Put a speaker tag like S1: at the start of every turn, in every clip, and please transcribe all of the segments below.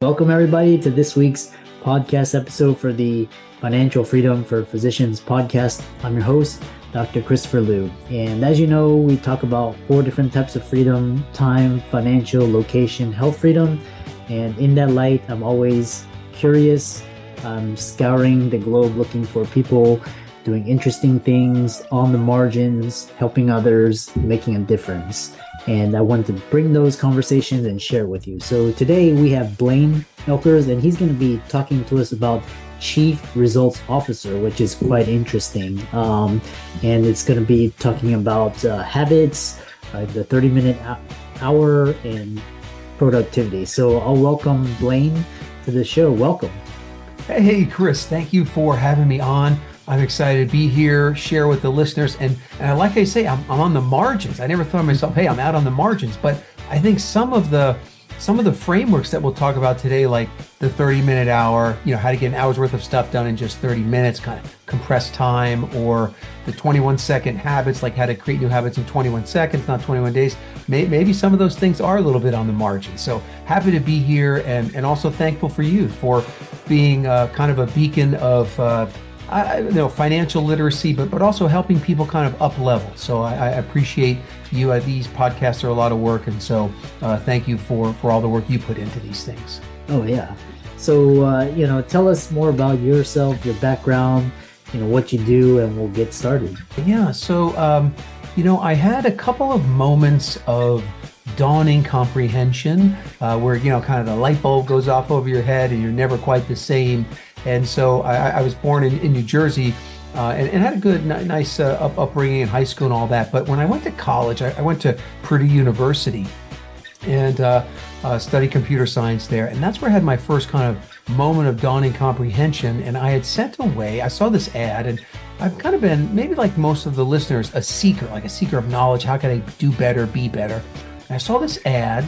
S1: Welcome, everybody, to this week's podcast episode for the Financial Freedom for Physicians podcast. I'm your host, Dr. Christopher Liu. And as you know, we talk about four different types of freedom time, financial, location, health freedom. And in that light, I'm always curious. I'm scouring the globe looking for people doing interesting things on the margins, helping others, making a difference and I wanted to bring those conversations and share with you. So today we have Blaine Oelkers, and he's going to be talking to us about Chief Results Officer, which is quite interesting. Um, and it's going to be talking about uh, habits, uh, the 30 minute hour, and productivity. So I'll welcome Blaine to the show. Welcome.
S2: Hey, Chris, thank you for having me on. I'm excited to be here, share with the listeners. And, and like I say, I'm, I'm on the margins. I never thought of myself, hey, I'm out on the margins. But I think some of the some of the frameworks that we'll talk about today, like the 30 minute hour, you know, how to get an hour's worth of stuff done in just 30 minutes, kind of compressed time, or the 21 second habits, like how to create new habits in 21 seconds, not 21 days. Maybe some of those things are a little bit on the margin. So happy to be here and, and also thankful for you for being uh, kind of a beacon of uh, I, you know, financial literacy, but but also helping people kind of up level. So I, I appreciate you. Uh, these podcasts are a lot of work, and so uh, thank you for for all the work you put into these things.
S1: Oh yeah. So uh, you know, tell us more about yourself, your background, you know, what you do, and we'll get started.
S2: Yeah. So um, you know, I had a couple of moments of dawning comprehension uh, where you know kind of the light bulb goes off over your head and you're never quite the same and so I, I was born in, in New Jersey uh, and, and, had a good, nice uh, up, upbringing in high school and all that. But when I went to college, I, I went to Purdue University and uh, uh, studied computer science there. And that's where I had my first kind of moment of dawning comprehension. And I had sent away, I saw this ad, and I've kind of been, maybe like most of the listeners, a seeker, like a seeker of knowledge. How can I do better, be better? And I saw this ad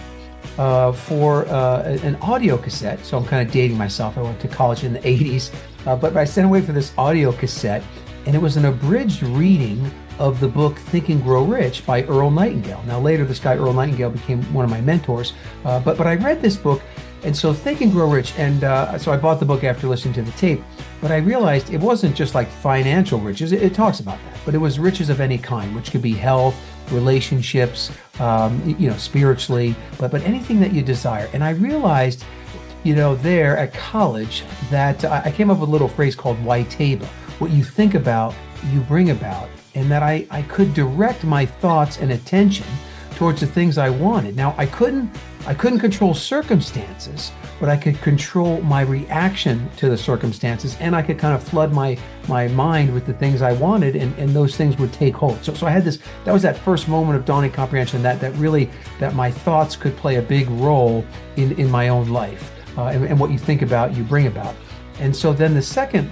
S2: uh, for uh, an audio cassette. So I'm kind of dating myself. I went to college in the 80s, uh, but I sent away for this audio cassette, and it was an abridged reading of the book Think and Grow Rich by Earl Nightingale. Now, later, this guy, Earl Nightingale, became one of my mentors, uh, but, but I read this book. And so, Think and Grow Rich, and uh, so I bought the book after listening to the tape. But I realized it wasn't just like financial riches, it, it talks about that, but it was riches of any kind, which could be health, relationships, um, you know, spiritually, but but anything that you desire. And I realized, you know, there at college that I came up with a little phrase called Waiteba. What you think about, you bring about, and that I I could direct my thoughts and attention towards the things I wanted. Now I couldn't I couldn't control circumstances, but I could control my reaction to the circumstances and I could kind of flood my my mind with the things I wanted and, and those things would take hold. So so I had this that was that first moment of dawning comprehension that that really that my thoughts could play a big role in, in my own life. Uh, and, and what you think about, you bring about. And so then the second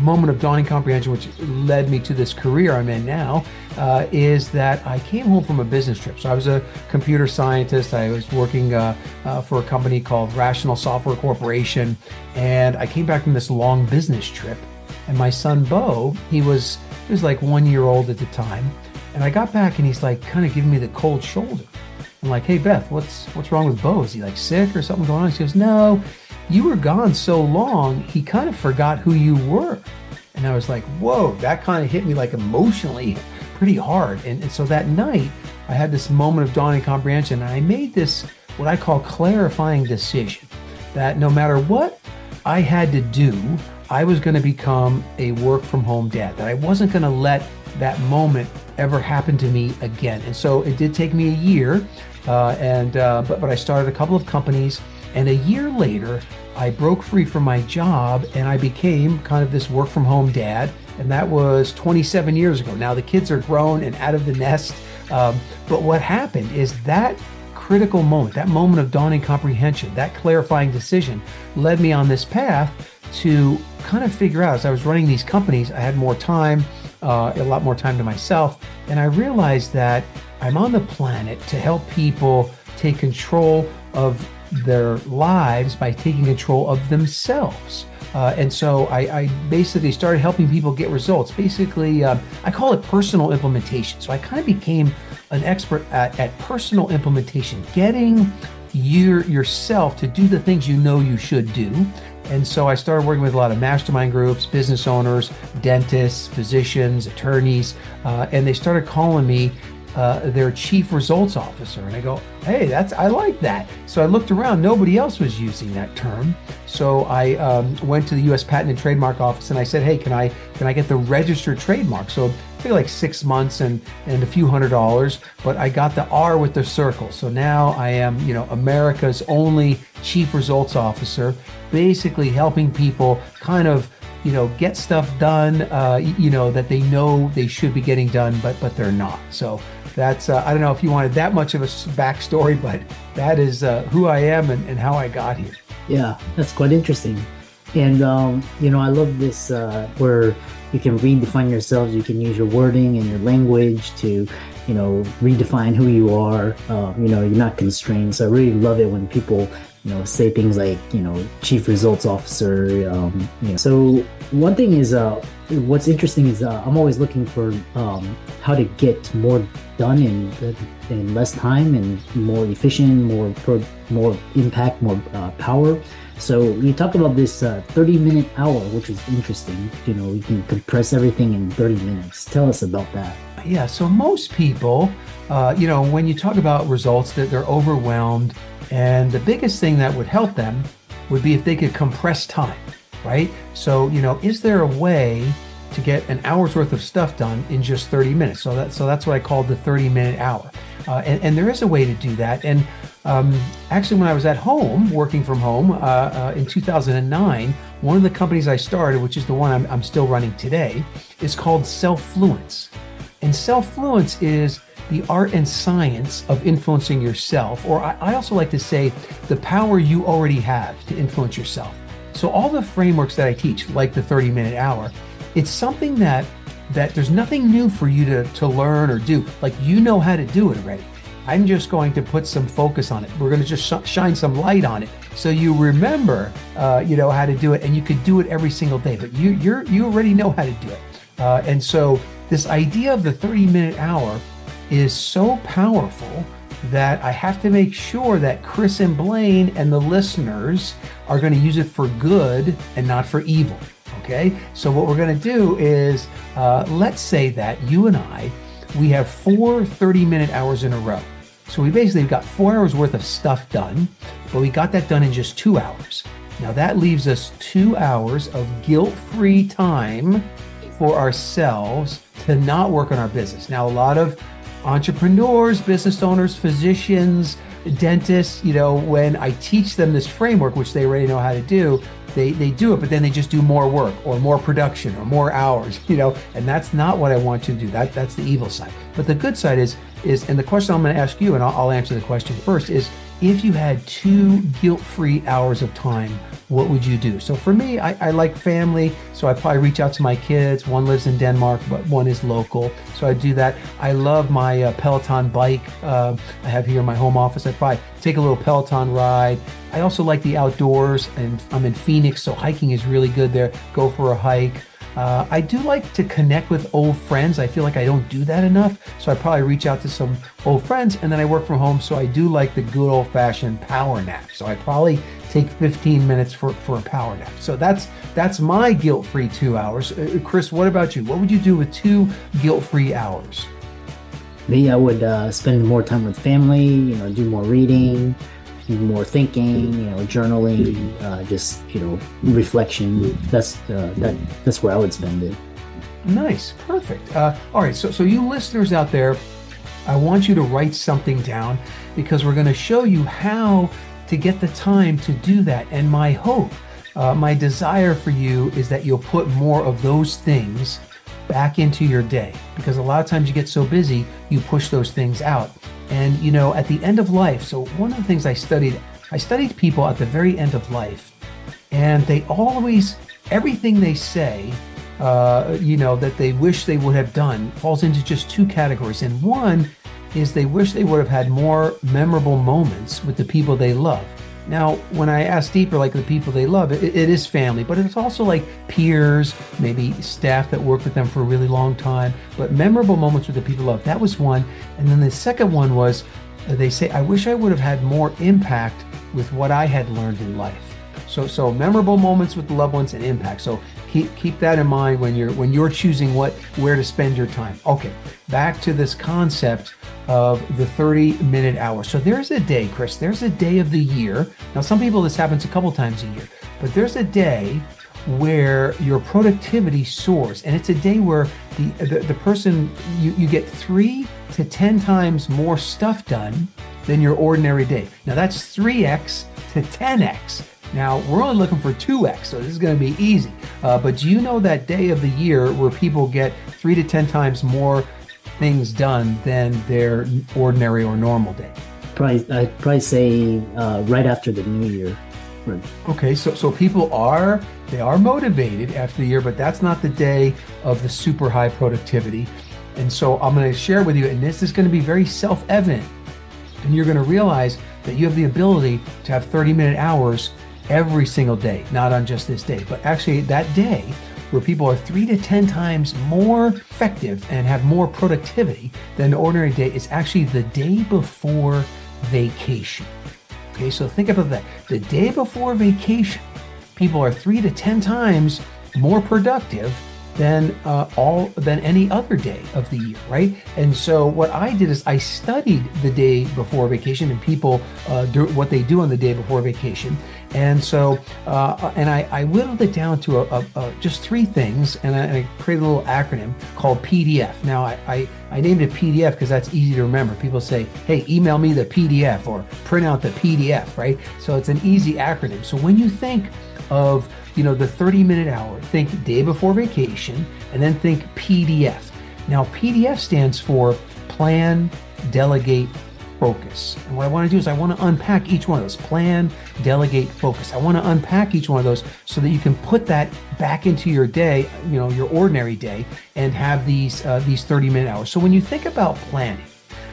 S2: moment of dawning comprehension, which led me to this career I'm in now, uh, is that I came home from a business trip. So I was a computer scientist. I was working uh, uh, for a company called Rational Software Corporation, and I came back from this long business trip. And my son Bo, he was he was like one year old at the time, and I got back and he's like kind of giving me the cold shoulder. I'm like, hey Beth, what's what's wrong with Bo? Is he like sick or something going on? She goes, no you were gone so long, he kind of forgot who you were. And I was like, whoa, that kind of hit me like emotionally pretty hard. And, and so that night, I had this moment of dawning comprehension, and I made this what I call clarifying decision that no matter what I had to do, I was going to become a work from home dad, that I wasn't going to let that moment ever happen to me again. And so it did take me a year, uh, and uh, but but I started a couple of companies and a year later, I broke free from my job and I became kind of this work from home dad. And that was 27 years ago. Now the kids are grown and out of the nest. Um, but what happened is that critical moment, that moment of dawning comprehension, that clarifying decision led me on this path to kind of figure out as I was running these companies, I had more time, uh, a lot more time to myself. And I realized that I'm on the planet to help people take control of their lives by taking control of themselves. Uh, and so I, I, basically started helping people get results. Basically, uh, I call it personal implementation. So I kind of became an expert at, at personal implementation, getting your yourself to do the things you know you should do. And so I started working with a lot of mastermind groups, business owners, dentists, physicians, attorneys, uh, and they started calling me uh, their chief results officer. And I go, hey, that's I like that. So I looked around; nobody else was using that term. So I um, went to the U.S. Patent and Trademark Office and I said, hey, can I can I get the registered trademark? So took like six months and and a few hundred dollars, but I got the R with the circle. So now I am, you know, America's only chief results officer, basically helping people kind of you know get stuff done uh, you know that they know they should be getting done but but they're not so that's uh, I don't know if you wanted that much of a backstory, but that is uh, who I am and, and, how I got here.
S1: Yeah, that's quite interesting. And um, you know, I love this uh, where you can redefine yourselves. You can use your wording and your language to, you know, redefine who you are. Uh, you know, you're not constrained. So I really love it when people you know say things like you know chief results officer um, you know. so one thing is uh what's interesting is uh, i'm always looking for um, how to get more done in in less time and more efficient more more impact more uh, power. So you talk about this uh, 30 minute hour which is interesting. You know you can compress everything in 30 minutes. Tell us about that.
S2: Yeah so most people uh, you know when you talk about results that they're overwhelmed and the biggest thing that would help them would be if they could compress time, right? So, you know, is there a way to get an hour's worth of stuff done in just 30 minutes? So that so that's what I call the 30 minute hour. Uh, and, and, there is a way to do that. And um, actually, when I was at home, working from home uh, uh, in 2009, one of the companies I started, which is the one I'm, I'm still running today, is called Selfluence. And Selfluence is the art and science of influencing yourself, or I, I also like to say the power you already have to influence yourself. So all the frameworks that I teach, like the 30 minute hour, it's something that that there's nothing new for you to, to learn or do. Like you know how to do it already. I'm just going to put some focus on it. We're going to just sh- shine some light on it, so you remember, uh, you know, how to do it, and you could do it every single day. But you you're you already know how to do it, uh, and so this idea of the 30 minute hour is so powerful that I have to make sure that Chris and Blaine and the listeners are going to use it for good and not for evil. Okay, so what we're going to do is uh, let's say that you and I, we have four 30 minute hours in a row. So we basically got four hours worth of stuff done, but we got that done in just two hours. Now that leaves us two hours of guilt free time for ourselves to not work on our business. Now, a lot of entrepreneurs, business owners, physicians, dentists, you know, when I teach them this framework, which they already know how to do, they, they do it, but then they just do more work or more production or more hours, you know, and that's not what I want you to do. That that's the evil side. But the good side is is, and the question I'm going to ask you, and I'll, I'll answer the question first, is if you had two guilt-free hours of time what would you do? So for me, I, I, like family, so I probably reach out to my kids. One lives in Denmark, but one is local, so I do that. I love my uh, Peloton bike. Uh, I have here in my home office. I probably take a little Peloton ride. I also like the outdoors, and I'm in Phoenix, so hiking is really good there. Go for a hike. Uh, I do like to connect with old friends. I feel like I don't do that enough. So I probably reach out to some old friends and then I work from home. So I do like the good old fashioned power nap. So I probably take 15 minutes for, for a power nap. So that's that's my guilt-free two hours. Uh, Chris, what about you? What would you do with two guilt-free hours?
S1: Me, I would uh, spend more time with family. You know, do more reading, more thinking. You know, journaling, uh, just you know, reflection. That's uh, that. That's where I would spend it.
S2: Nice, perfect. Uh, all right, so so you listeners out there, I want you to write something down because we're going to show you how to get the time to do that. And my hope, uh, my desire for you is that you'll put more of those things back into your day because a lot of times you get so busy, you push those things out. And, you know, at the end of life, so one of the things I studied, I studied people at the very end of life, and they always, everything they say, uh, you know, that they wish they would have done falls into just two categories. And one is they wish they would have had more memorable moments with the people they love. Now, when I ask deeper, like the people they love, it, it is family, but it's also like peers, maybe staff that worked with them for a really long time. But memorable moments with the people love, that was one. And then the second one was uh, they say, I wish I would have had more impact with what I had learned in life. So, so memorable moments with loved ones and impact. So keep keep that in mind when you're when you're choosing what where to spend your time. Okay, back to this concept of the 30 minute hour. So there's a day, Chris. There's a day of the year. Now, some people this happens a couple times a year, but there's a day where your productivity soars, and it's a day where the the, the person you, you get three to ten times more stuff done than your ordinary day. Now that's 3x to 10x. Now we're only looking for 2x, so this is going to be easy. Uh, but do you know that day of the year where people get three to 10 times more things done than their ordinary or normal day?
S1: Probably, I'd probably say uh, right after the new year. Right.
S2: Okay, so so people are they are motivated after the year, but that's not the day of the super high productivity. And so I'm going to share with you, and this is going to be very self-evident, and you're going to realize that you have the ability to have 30 minute hours every single day, not on just this day, but actually that day where people are three to 10 times more effective and have more productivity than an ordinary day is actually the day before vacation. Okay, so think about that. The day before vacation, people are three to 10 times more productive than uh, all than any other day of the year, right? And so what I did is I studied the day before vacation and people uh, do what they do on the day before vacation, and so uh, and I, I, whittled it down to a, a, a just three things, and I, I, created a little acronym called PDF. Now I, I named it PDF because that's easy to remember. People say, "Hey, email me the PDF" or "Print out the PDF," right? So it's an easy acronym. So when you think of you know the 30 minute hour think day before vacation and then think pdf now pdf stands for plan delegate focus and what i want to do is i want to unpack each one of those plan delegate focus i want to unpack each one of those so that you can put that back into your day you know your ordinary day and have these uh, these 30 minute hours so when you think about planning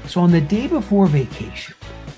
S2: so on the day before vacation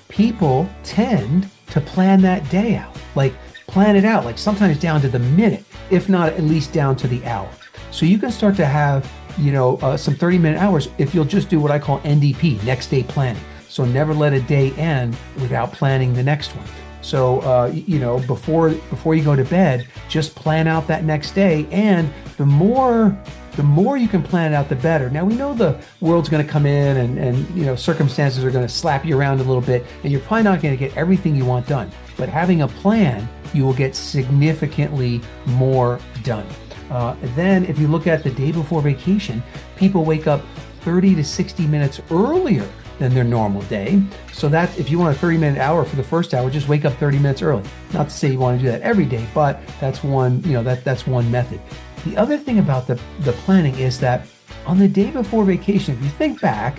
S2: people tend to plan that day out like plan it out, like sometimes down to the minute, if not at least down to the hour. So you can start to have, you know, uh, some 30 minute hours if you'll just do what I call NDP, next day planning. So never let a day end without planning the next one. So uh, you know, before before you go to bed, just plan out that next day. And the more the more you can plan it out, the better. Now we know the world's going to come in, and and you know circumstances are going to slap you around a little bit, and you're probably not going to get everything you want done. But having a plan you will get significantly more done. Uh, then, if you look at the day before vacation, people wake up 30 to 60 minutes earlier than their normal day. So that if you want a 30 minute hour for the first hour, just wake up 30 minutes early. Not to say you want to do that every day, but that's one, you know, that that's one method. The other thing about the, the planning is that on the day before vacation, if you think back,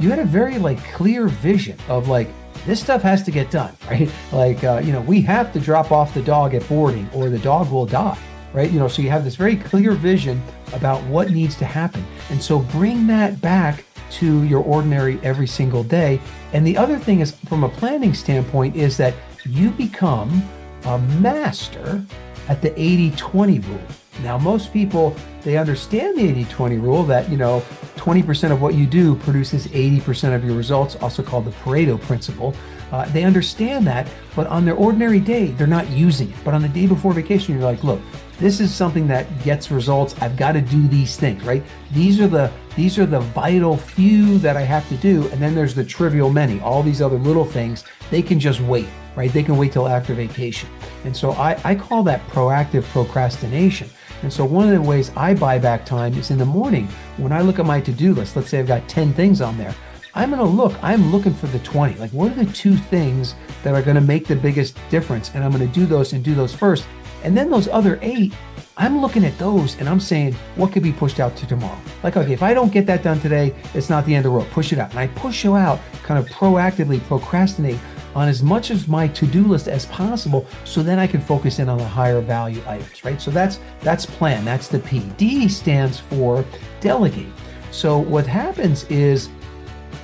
S2: you had a very like clear vision of like this stuff has to get done, right? Like, uh, you know, we have to drop off the dog at boarding or the dog will die, right? You know, so you have this very clear vision about what needs to happen. And so bring that back to your ordinary every single day. And the other thing is, from a planning standpoint, is that you become a master at the 80 20 rule. Now, most people, they understand the 80 20 rule that, you know, 20% of what you do produces 80% of your results, also called the Pareto principle. Uh, they understand that, but on their ordinary day, they're not using it. But on the day before vacation, you're like, look, this is something that gets results. I've got to do these things, right? These are the these are the vital few that I have to do, and then there's the trivial many. All these other little things, they can just wait, right? They can wait till after vacation. And so I, I call that proactive procrastination. And so one of the ways I buy back time is in the morning when I look at my to-do list. Let's say I've got 10 things on there. I'm going to look, I'm looking for the 20. Like what are the two things that are going to make the biggest difference? And I'm going to do those and do those first. And then those other 8, I'm looking at those and I'm saying, what could be pushed out to tomorrow? Like, okay, if I don't get that done today, it's not the end of the world. Push it out. And I push you out, kind of proactively procrastinate on as much of my to-do list as possible so then I can focus in on the higher value items, right? So that's that's plan, that's the P. D stands for delegate. So what happens is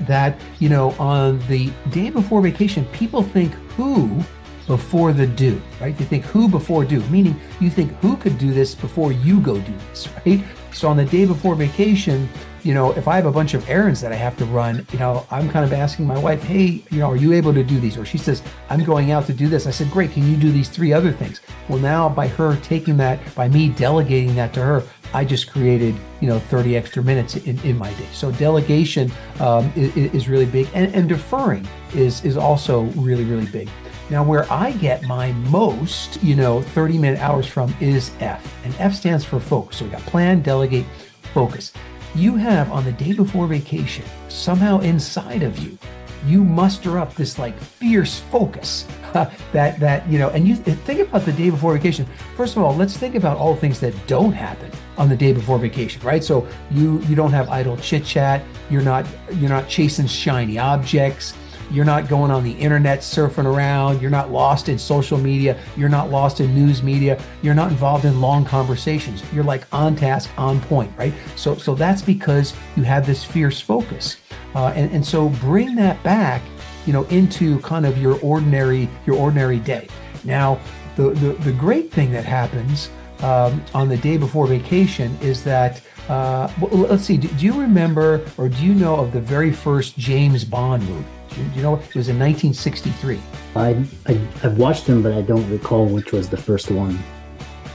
S2: that, you know, on the day before vacation, people think who before the do, right? You think who before do, meaning you think who could do this before you go do this, right? So on the day before vacation, you know, if I have a bunch of errands that I have to run, you know, I'm kind of asking my wife, hey, you know, are you able to do these? Or she says, I'm going out to do this. I said, great, can you do these three other things? Well, now by her taking that, by me delegating that to her, I just created, you know, 30 extra minutes in, in my day. So delegation um, is, is, really big, and, and deferring is is also really really big. Now, where I get my most, you know, 30 minute hours from is F, and F stands for focus. So we got plan, delegate, focus. You have on the day before vacation, somehow inside of you, you muster up this like fierce focus that that you know and you think about the day before vacation first of all let's think about all the things that don't happen on the day before vacation right so you you don't have idle chit chat you're not you're not chasing shiny objects you're not going on the internet surfing around you're not lost in social media you're not lost in news media you're not involved in long conversations you're like on task on point right so so that's because you have this fierce focus uh, and, and so bring that back, you know, into kind of your ordinary your ordinary day. Now, the the, the great thing that happens um, on the day before vacation is that uh, let's see. Do, do, you remember or do you know of the very first James Bond movie? You, know it was in 1963? I,
S1: I I've watched them, but I don't recall which was the first one.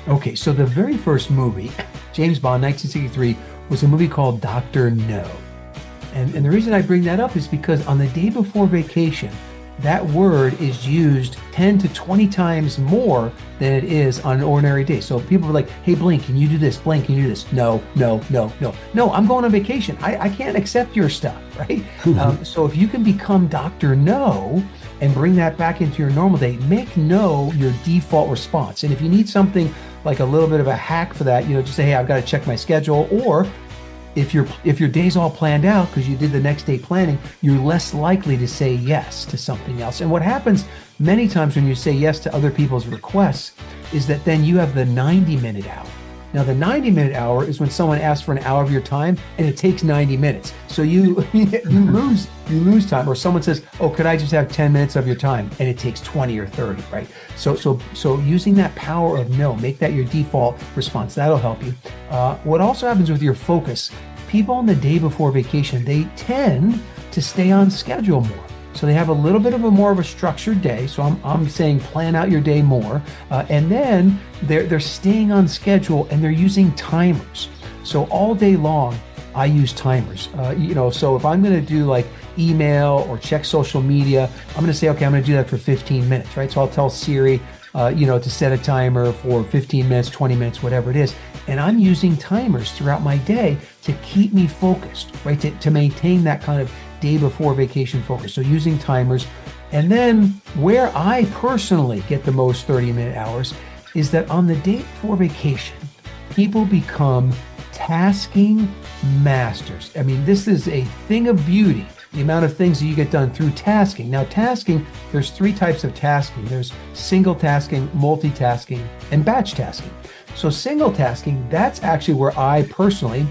S2: Okay, so the very first movie, James Bond, 1963, was a movie called Doctor No. And, and the reason I bring that up is because on the day before vacation, that word is used 10 to 20 times more than it is on an ordinary day. So people are like, hey, Blink, can you do this? Blink, can you do this? No, no, no, no. No, I'm going on vacation. I, I can't accept your stuff, right? um, so if you can become Dr. No and bring that back into your normal day, make no your default response. And if you need something like a little bit of a hack for that, you know, just say, hey, I've got to check my schedule, or if your if your day's all planned out because you did the next day planning, you're less likely to say yes to something else. And what happens many times when you say yes to other people's requests is that then you have the 90 minute hour. Now the 90 minute hour is when someone asks for an hour of your time and it takes 90 minutes. So you you lose you lose time or someone says, "Oh, could I just have 10 minutes of your time?" and it takes 20 or 30, right? So so so using that power of no, make that your default response. That'll help you. Uh, what also happens with your focus, people on the day before vacation, they tend to stay on schedule more. So they have a little bit of a more of a structured day. So I'm, I'm saying plan out your day more. Uh, and then they're, they're staying on schedule and they're using timers. So all day long, I use timers. Uh, you know, so if I'm going to do like email or check social media, I'm going to say, okay, I'm going to do that for 15 minutes, right? So I'll tell Siri, uh, you know, to set a timer for 15 minutes, 20 minutes, whatever it is. And I'm using timers throughout my day to keep me focused, right? To, to maintain that kind of day before vacation focus. So using timers. And then where I personally get the most 30 minute hours is that on the day before vacation, people become tasking masters. I mean, this is a thing of beauty the amount of things that you get done through tasking. Now, tasking, there's three types of tasking there's single tasking, multitasking, and batch tasking. So, single tasking, that's actually where I personally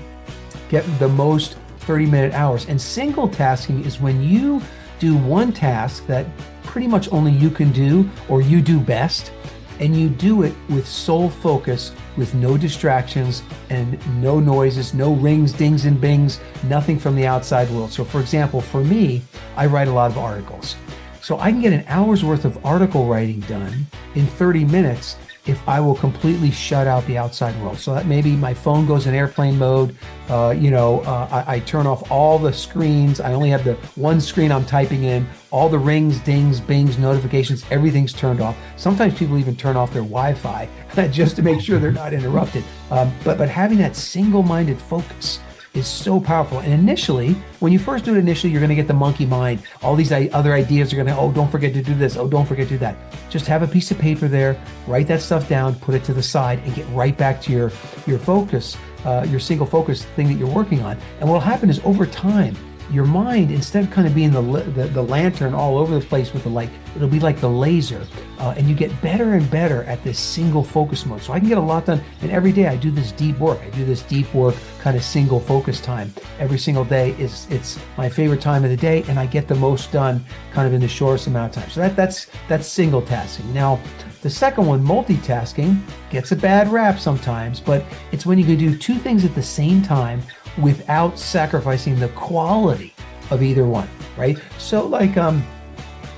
S2: get the most 30 minute hours. And single tasking is when you do one task that pretty much only you can do or you do best, and you do it with sole focus, with no distractions and no noises, no rings, dings, and bings, nothing from the outside world. So, for example, for me, I write a lot of articles. So I can get an hour's worth of article writing done in 30 minutes if I will completely shut out the outside world. So that maybe my phone goes in airplane mode. Uh, you know, uh, I, I, turn off all the screens. I only have the one screen I'm typing in. All the rings, dings, bings, notifications, everything's turned off. Sometimes people even turn off their Wi-Fi just to make sure they're not interrupted. Um, but but having that single-minded focus is so powerful. And initially, when you first do it initially, you're going to get the monkey mind. All these other ideas are going to, oh, don't forget to do this. Oh, don't forget to do that. Just have a piece of paper there, write that stuff down, put it to the side, and get right back to your, your focus, uh, your single focus thing that you're working on. And what will happen is over time, your mind, instead of kind of being the, the, the lantern all over the place with the light, it'll be like the laser. Uh, and you get better and better at this single focus mode. So I can get a lot done. And every day I do this deep work. I do this deep work kind of single focus time. Every single day is it's my favorite time of the day, and I get the most done kind of in the shortest amount of time. So that that's that's single tasking. Now the second one, multitasking, gets a bad rap sometimes, but it's when you can do two things at the same time without sacrificing the quality of either one, right? So like um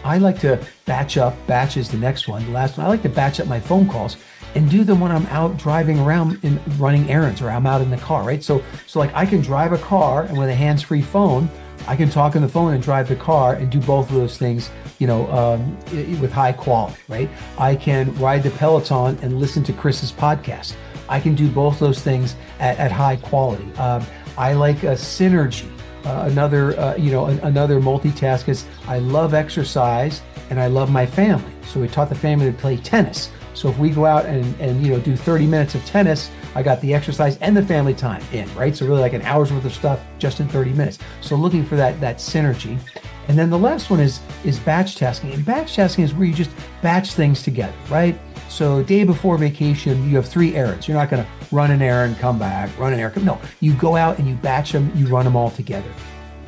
S2: I like to batch up, batch is the next one, the last one. I like to batch up my phone calls and do them when I'm out driving around and running errands or I'm out in the car, right? So so like I can drive a car and with a hands-free phone, I can talk on the phone and drive the car and do both of those things, you know, um, with high quality, right? I can ride the Peloton and listen to Chris's podcast. I can do both those things at, at high quality. Um, I like a synergy. Uh, another, uh, you know, an, another multitask is I love exercise and I love my family. So we taught the family to play tennis. So if we go out and, and you know do 30 minutes of tennis, I got the exercise and the family time in, right? So really like an hour's worth of stuff just in 30 minutes. So looking for that that synergy. And then the last one is is batch tasking. And batch tasking is where you just batch things together, right? So day before vacation, you have three errands. You're not going to run an errand, come back, run an errand. Come. No, you go out and you batch them, you run them all together.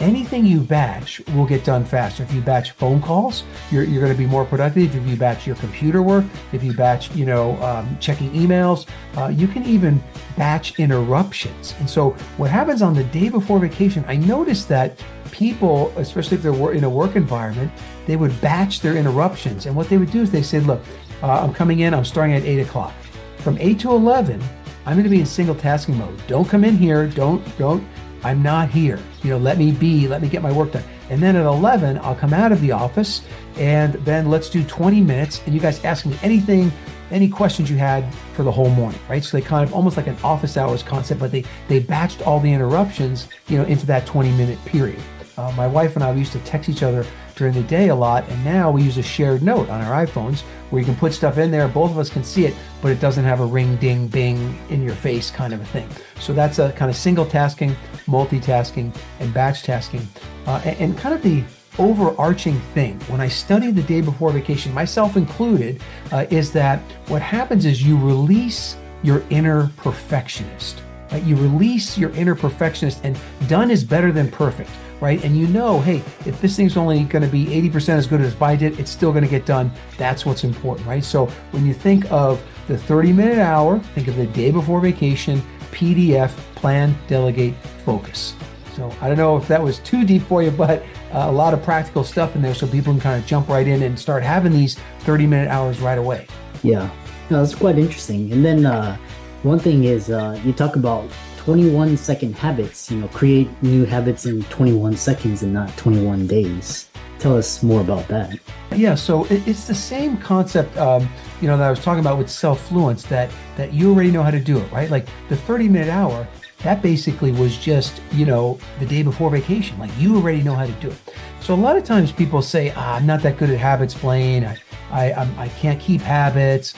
S2: Anything you batch will get done faster. If you batch phone calls, you're, you're going to be more productive. If you batch your computer work, if you batch, you know, um, checking emails, uh, you can even batch interruptions. And so what happens on the day before vacation, I noticed that people, especially if they're in a work environment, they would batch their interruptions. And what they would do is they said, look, uh, I'm coming in, I'm starting at 8 o'clock. From 8 to 11, I'm going to be in single tasking mode. Don't come in here. Don't, don't, I'm not here. You know, let me be, let me get my work done. And then at 11, I'll come out of the office and then let's do 20 minutes. And you guys ask me anything, any questions you had for the whole morning, right? So they kind of almost like an office hours concept, but they, they batched all the interruptions, you know, into that 20 minute period. Uh, my wife and I we used to text each other during the day a lot, and now we use a shared note on our iPhones where you can put stuff in there, both of us can see it, but it doesn't have a ring, ding, bing in your face kind of a thing. So that's a kind of single tasking, multitasking, and batch tasking, uh, and, and kind of the overarching thing when I study the day before vacation, myself included, uh, is that what happens is you release your inner perfectionist. Right? You release your inner perfectionist, and done is better than perfect right? And you know, hey, if this thing's only going to be 80% as good as I did, it's still going to get done. That's what's important, right? So when you think of the 30 minute hour, think of the day before vacation, PDF, plan, delegate, focus. So I don't know if that was too deep for you, but uh, a lot of practical stuff in there so people can kind of jump right in and start having these 30 minute hours right away.
S1: Yeah, no, that's quite interesting. And then uh, one thing is uh, you talk about 21 second habits, you know, create new habits in 21 seconds and not 21 days. Tell us more about that.
S2: Yeah, so it's the same concept, um, you know, that I was talking about with Selfluence that that you already know how to do it, right? Like the 30 minute hour, that basically was just, you know, the day before vacation. Like you already know how to do it. So a lot of times people say, ah, I'm not that good at habits, Blaine. I, I, I can't keep habits.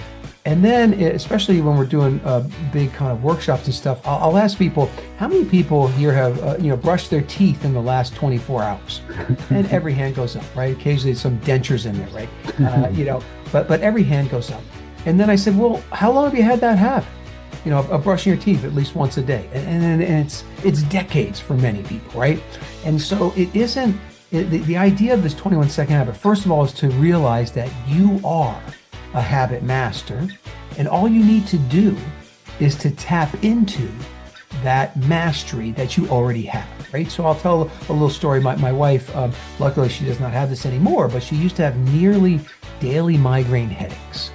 S2: And then, especially when we're doing uh, big kind of workshops and stuff, I'll, I'll ask people, how many people here have, uh, you know, brushed their teeth in the last 24 hours? and every hand goes up, right? Occasionally some dentures in there, right? Uh, you know, but, but every hand goes up. And then I said, well, how long have you had that habit? You know, of brushing your teeth at least once a day. And, and, and it's, it's decades for many people, right? And so it isn't, it, the, the idea of this 21 second habit, first of all, is to realize that you are a habit master. And all you need to do is to tap into that mastery that you already have, right? So I'll tell a little story. My, my wife, um, luckily, she does not have this anymore, but she used to have nearly daily migraine headaches.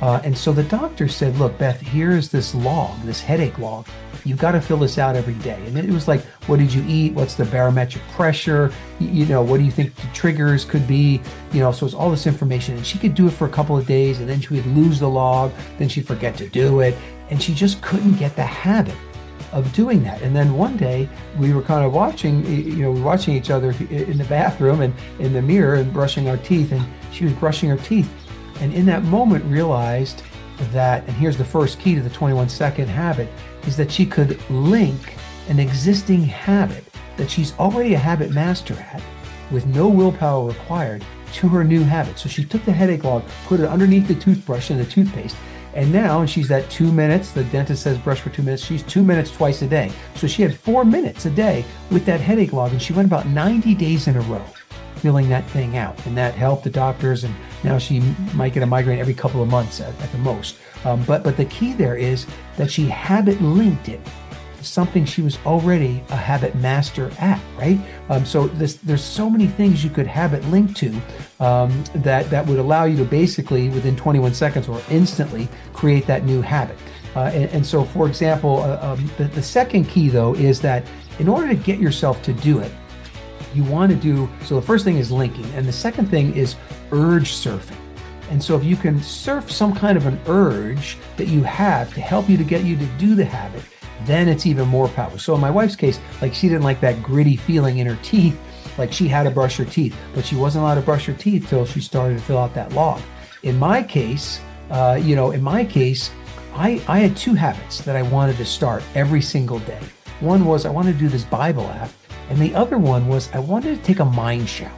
S2: Uh, and so the doctor said, Look, Beth, here's this log, this headache log. You've got to fill this out every day. And it was like, what did you eat? What's the barometric pressure? You know, what do you think the triggers could be? You know, so it's all this information. And she could do it for a couple of days and then she would lose the log. Then she'd forget to do it. And she just couldn't get the habit of doing that. And then one day we were kind of watching, you know, watching each other in the bathroom and in the mirror and brushing our teeth. And she was brushing her teeth. And in that moment realized that, and here's the first key to the 21 second habit, is that she could link an existing habit that she's already a habit master at with no willpower required to her new habit. So she took the headache log, put it underneath the toothbrush and the toothpaste, and now she's at two minutes. The dentist says brush for two minutes. She's two minutes twice a day. So she had four minutes a day with that headache log, and she went about 90 days in a row filling that thing out. And that helped the doctors. And now she might get a migraine every couple of months at, at the most. Um, but, but the key there is that she habit linked it to something she was already a habit master at, right? Um, so this, there's so many things you could habit link to um, that that would allow you to basically within 21 seconds or instantly create that new habit. Uh, and, and, so, for example, uh, um, the, the second key though is that in order to get yourself to do it, you want to do so. The first thing is linking, and the second thing is urge surfing. And so, if you can surf some kind of an urge that you have to help you to get you to do the habit, then it's even more powerful. So in my wife's case, like she didn't like that gritty feeling in her teeth, like she had to brush her teeth, but she wasn't allowed to brush her teeth till she started to fill out that log. In my case, uh, you know, in my case, I, I had two habits that I wanted to start every single day. One was I wanted to do this Bible app, and the other one was I wanted to take a mind shower.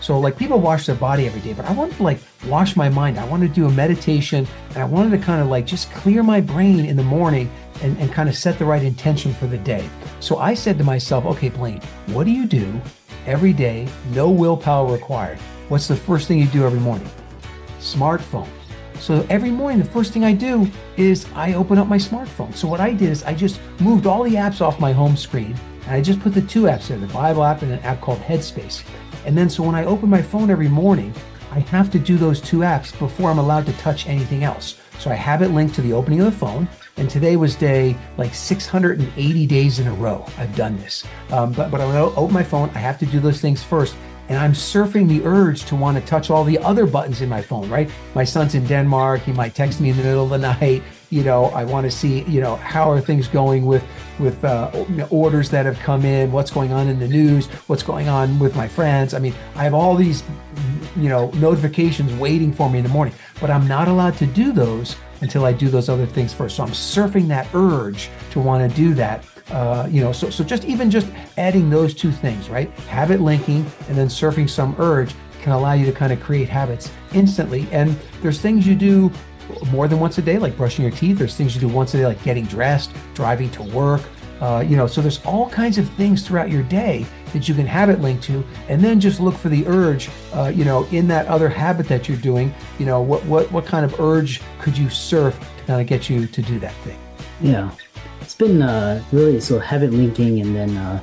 S2: So like people wash their body every day, but I wanted to like wash my mind. I wanted to do a meditation and I wanted to kind of like just clear my brain in the morning and, and kind of set the right intention for the day. So I said to myself, okay, Blaine, what do you do every day? No willpower required. What's the first thing you do every morning? Smartphone. So every morning, the first thing I do is I open up my smartphone. So what I did is I just moved all the apps off my home screen and I just put the two apps there, the Bible app and an app called Headspace. And then so when I open my phone every morning, I have to do those two apps before I'm allowed to touch anything else. So I have it linked to the opening of the phone. And today was day like 680 days in a row. I've done this. Um, but but I open my phone. I have to do those things first and I'm surfing the urge to want to touch all the other buttons in my phone, right? My son's in Denmark. He might text me in the middle of the night. You know, I want to see, you know, how are things going with with uh, orders that have come in, what's going on in the news, what's going on with my friends. I mean, I have all these, you know, notifications waiting for me in the morning, but I'm not allowed to do those until I do those other things first. So I'm surfing that urge to want to do that uh, you know, so, so just even just adding those two things, right? Habit linking and then surfing some urge can allow you to kind of create habits instantly. And there's things you do more than once a day, like brushing your teeth. There's things you do once a day, like getting dressed, driving to work. Uh, you know, so there's all kinds of things throughout your day that you can habit link to, and then just look for the urge. Uh, you know, in that other habit that you're doing, you know, what what what kind of urge could you surf to kind of get you to do that thing?
S1: Yeah, it's been uh, really so habit linking and then uh,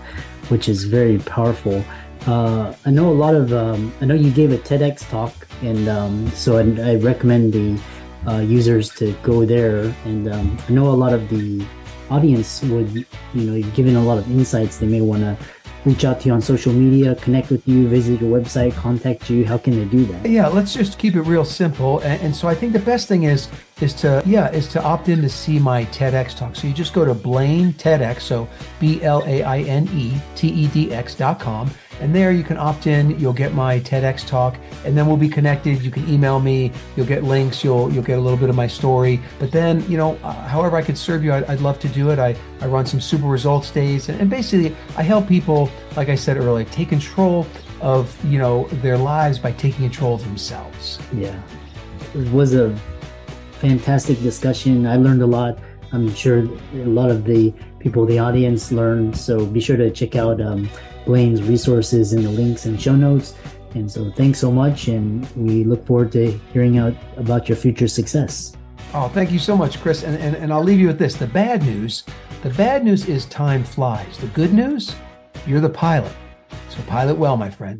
S1: which is very powerful uh, i know a lot of um, i know you gave a tedx talk and um, so I, I, recommend the uh, users to go there and um, i know a lot of the audience would you know given a lot of insights they may want to reach out to you on social media, connect with you, visit your website, contact you? How can they do that?
S2: Yeah, let's just keep it real simple. And, and, so I think the best thing is is to yeah is to opt in to see my TEDx talk. So you just go to Blaine TEDx, so B L A I N E T E D X dot com and there you can opt in. You'll get my TEDx talk, and then we'll be connected. You can email me. You'll get links. You'll you'll get a little bit of my story. But then, you know, uh, however I could serve you, I'd, I'd, love to do it. I, I run some super results days, and, and basically I help people, like I said earlier, take control of you know their lives by taking control of themselves.
S1: Yeah, it was a fantastic discussion. I learned a lot. I'm sure a lot of the people, the audience, learned. So be sure to check out. Um, Blaine's resources in the links and show notes. And so thanks so much. And we look forward to hearing out about your future success.
S2: Oh, thank you so much, Chris. And, and, and I'll leave you with this. The bad news, the bad news is time flies. The good news, you're the pilot. So pilot well, my friends.